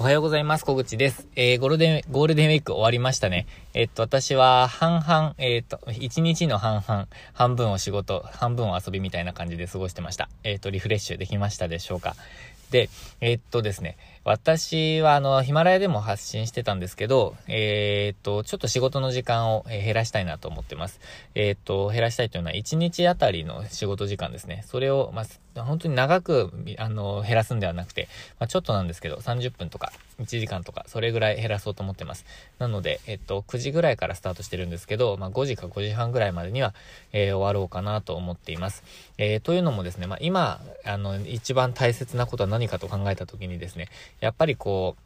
おはようございます。小口です。えー、ゴールデン、ゴールデンウィーク終わりましたね。えっと、私は半々、えっと、1日の半々、半分を仕事、半分を遊びみたいな感じで過ごしてました。えっと、リフレッシュできましたでしょうか。で、えー、っとですね、私はあの、ヒマラヤでも発信してたんですけど、えー、っと、ちょっと仕事の時間を減らしたいなと思ってます。えー、っと、減らしたいというのは1日あたりの仕事時間ですね。それを、まあ、本当に長く、あの、減らすんではなくて、まあ、ちょっとなんですけど、30分とか、1時間とか、それぐらい減らそうと思ってます。なので、えっと、9時ぐらいからスタートしてるんですけど、まあ、5時か5時半ぐらいまでには、え終わろうかなと思っています。えというのもですね、まあ、今、あの、一番大切なことは何かと考えた時にですね、やっぱりこ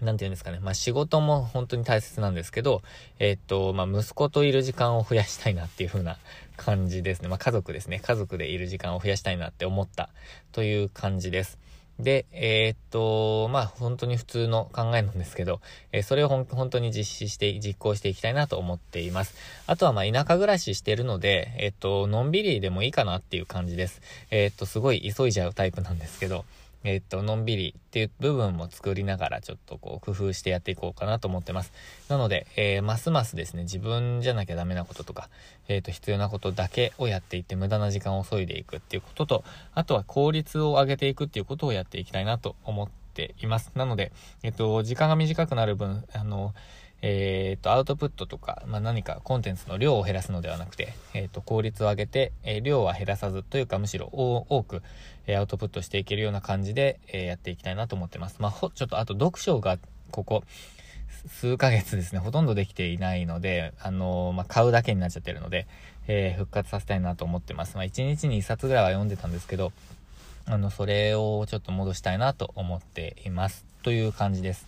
う、なんて言うんですかね。まあ仕事も本当に大切なんですけど、えー、っと、まあ息子といる時間を増やしたいなっていう風な感じですね。まあ家族ですね。家族でいる時間を増やしたいなって思ったという感じです。で、えー、っと、まあ本当に普通の考えなんですけど、えー、それを本当に実施して、実行していきたいなと思っています。あとはまあ田舎暮らししてるので、えー、っと、のんびりでもいいかなっていう感じです。えっと、すごい急いじゃうタイプなんですけど、えっと、のんびりっていう部分も作りながらちょっとこう工夫してやっていこうかなと思ってます。なので、えー、ますますですね、自分じゃなきゃダメなこととか、えっ、ー、と、必要なことだけをやっていって無駄な時間を削いでいくっていうことと、あとは効率を上げていくっていうことをやっていきたいなと思っています。なので、えっ、と、時間が短くなる分、あの、えっ、と、アウトプットとか、まあ、何かコンテンツの量を減らすのではなくて、えっ、と、効率を上げて、えー、量は減らさずというか、むしろ多く、えアウトプットしていけるような感じで、えやっていきたいなと思ってます。まあ、ほ、ちょっとあと読書が、ここ、数ヶ月ですね、ほとんどできていないので、あのまあ、買うだけになっちゃってるので、え復活させたいなと思ってます。まあ、1日に1冊ぐらいは読んでたんですけど、あの、それをちょっと戻したいなと思っています。という感じです。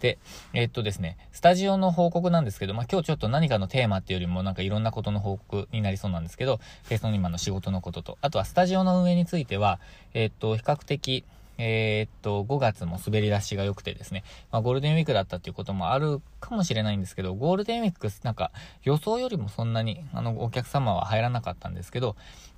で、えー、っとですね、スタジオの報告なんですけど、まあ、今日ちょっと何かのテーマっていうよりもなんかいろんなことの報告になりそうなんですけど、えー、その今の仕事のことと、あとはスタジオの運営については、えー、っと、比較的、えー、っと、5月も滑り出しが良くてですね、まあ、ゴールデンウィークだったっていうこともあるかもしれないんですけど、ゴールデンウィーク、なんか予想よりもそんなに、あの、お客様は入らなかったんですけど、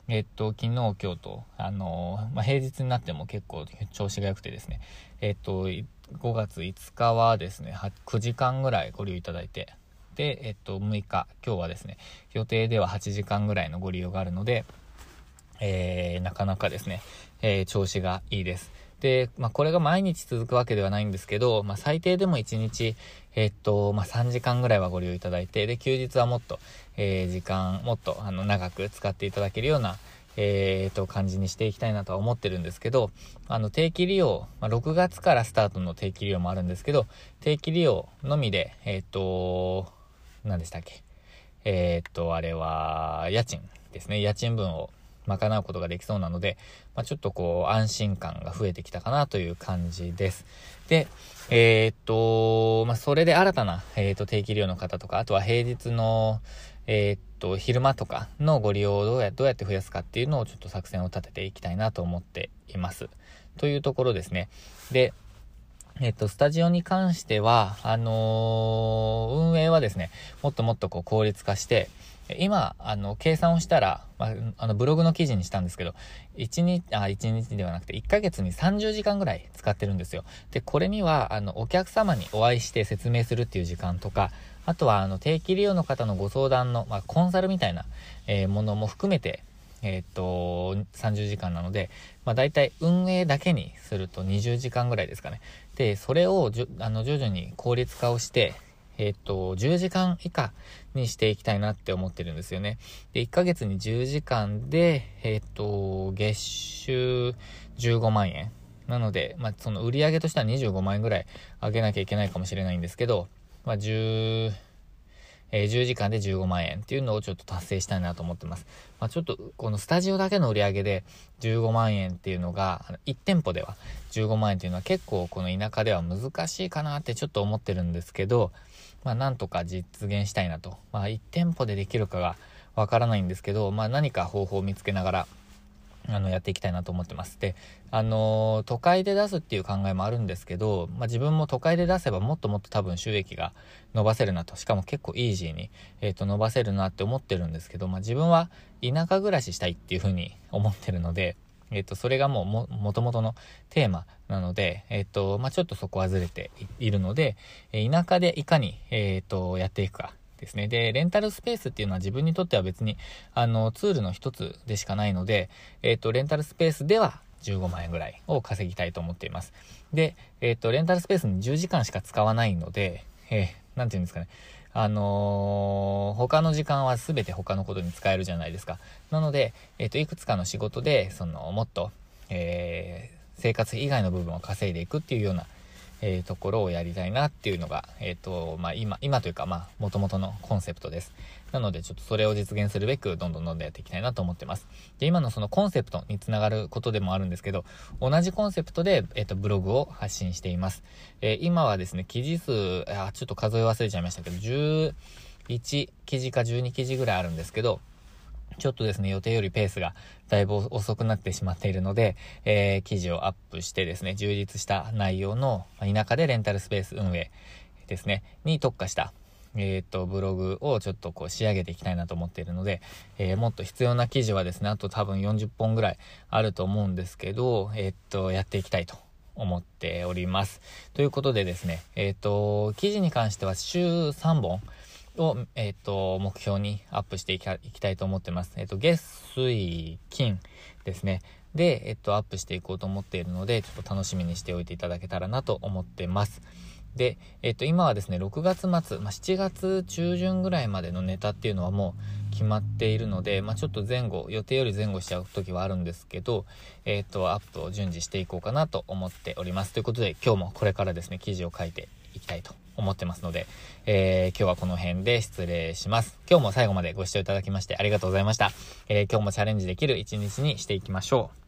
えっと、昨日、今日と、あのまあ、平日になっても結構調子が良くてですね、えっと、5月5日はですね、9時間ぐらいご利用いただいて、で、えっと、6日、今日はですね、予定では8時間ぐらいのご利用があるので、えー、なかなかですね、えー、調子がいいです。で、まあ、これが毎日続くわけではないんですけど、まあ、最低でも1日、え、っと、まあ、3時間ぐらいはご利用いただいて、で、休日はもっと、えー、時間、もっと、あの、長く使っていただけるような、えー、と、感じにしていきたいなとは思ってるんですけど、あの、定期利用、まあ、6月からスタートの定期利用もあるんですけど、定期利用のみで、えっ、と、何でしたっけ？えっ、と、あれは、家賃ですね。家賃分を賄うことができそうなので、まあ、ちょっとこう安心感が増えてきたかなという感じです。で、えー、っと、まあ、それで新たな、えー、っと、定期利用の方とか、あとは平日の、えー、っと、昼間とかのご利用をどうやどうやって増やすかっていうのをちょっと作戦を立てていきたいなと思っています。というところですね。で、えっと、スタジオに関しては、あのー、運営はですね、もっともっとこう効率化して、今、あの、計算をしたら、まあ、あの、ブログの記事にしたんですけど、1日、あ、1日ではなくて、1ヶ月に30時間ぐらい使ってるんですよ。で、これには、あの、お客様にお会いして説明するっていう時間とか、あとは、あの、定期利用の方のご相談の、まあ、コンサルみたいな、えー、ものも含めて、えー、っと、30時間なので、まあ、大体運営だけにすると20時間ぐらいですかね。で、それをじゅ、あの、徐々に効率化をして、えっ、と、10時間以下にしていきたいなって思ってるんですよね。で、1ヶ月に10時間で、えっ、と、月収15万円。なので、まあ、その売り上げとしては25万円ぐらい上げなきゃいけないかもしれないんですけど、まあ、10、えー、10時間で15万円っていうのをちょっと達成したいなと思ってます。まあ、ちょっとこのスタジオだけの売り上げで15万円っていうのが、1店舗では15万円っていうのは結構この田舎では難しいかなってちょっと思ってるんですけど、まあ、なんとか実現したいなと。まあ、1店舗でできるかがわからないんですけど、まあ、何か方法を見つけながら、あの、やっていきたいなと思ってます。で、あの、都会で出すっていう考えもあるんですけど、まあ、自分も都会で出せばもっともっと多分収益が伸ばせるなと、しかも結構イージーに、えっ、ー、と、伸ばせるなって思ってるんですけど、まあ、自分は田舎暮らししたいっていうふうに思ってるので、えっ、と、それがもうも、ともとのテーマなので、えっ、と、まあ、ちょっとそこはずれているので、田舎でいかに、えっ、と、やっていくかですね。で、レンタルスペースっていうのは自分にとっては別に、あの、ツールの一つでしかないので、えっ、と、レンタルスペースでは15万円ぐらいを稼ぎたいと思っています。で、えっ、と、レンタルスペースに10時間しか使わないので、えー、なんて言うんですかね。あのー、他の時間は全て他のことに使えるじゃないですか。なので、えっ、と、いくつかの仕事で、その、もっと、えー、生活以外の部分を稼いでいくっていうようなえー、ところをやりたいなっていうのが、えっ、ー、と、まあ、今、今というか、まあ、元々のコンセプトです。なので、ちょっとそれを実現するべく、どんどんどんどんやっていきたいなと思ってます。で、今のそのコンセプトにつながることでもあるんですけど、同じコンセプトで、えっ、ー、と、ブログを発信しています。え今はですね、記事数、あ、ちょっと数え忘れちゃいましたけど、11記事か12記事ぐらいあるんですけど、ちょっとですね、予定よりペースがだいぶ遅くなってしまっているので、えー、記事をアップしてですね、充実した内容の田舎でレンタルスペース運営ですね、に特化した、えっ、と、ブログをちょっとこう仕上げていきたいなと思っているので、えー、もっと必要な記事はですね、あと多分40本ぐらいあると思うんですけど、えっ、と、やっていきたいと思っております。ということでですね、えっ、と、記事に関しては週3本、を、えっ、ー、と、目標にアップしていきたいと思ってます。えっ、ー、と、月、水、金ですね。で、えっ、と、アップしていこうと思っているので、ちょっと楽しみにしておいていただけたらなと思ってます。で、えっ、と、今はですね、6月末、まあ、7月中旬ぐらいまでのネタっていうのはもう決まっているので、まあ、ちょっと前後、予定より前後しちゃう時はあるんですけど、えっ、と、アップを順次していこうかなと思っております。ということで、今日もこれからですね、記事を書いていきたいと思ってますので、えー、今日はこの辺で失礼します。今日も最後までご視聴いただきましてありがとうございました。えー、今日もチャレンジできる一日にしていきましょう。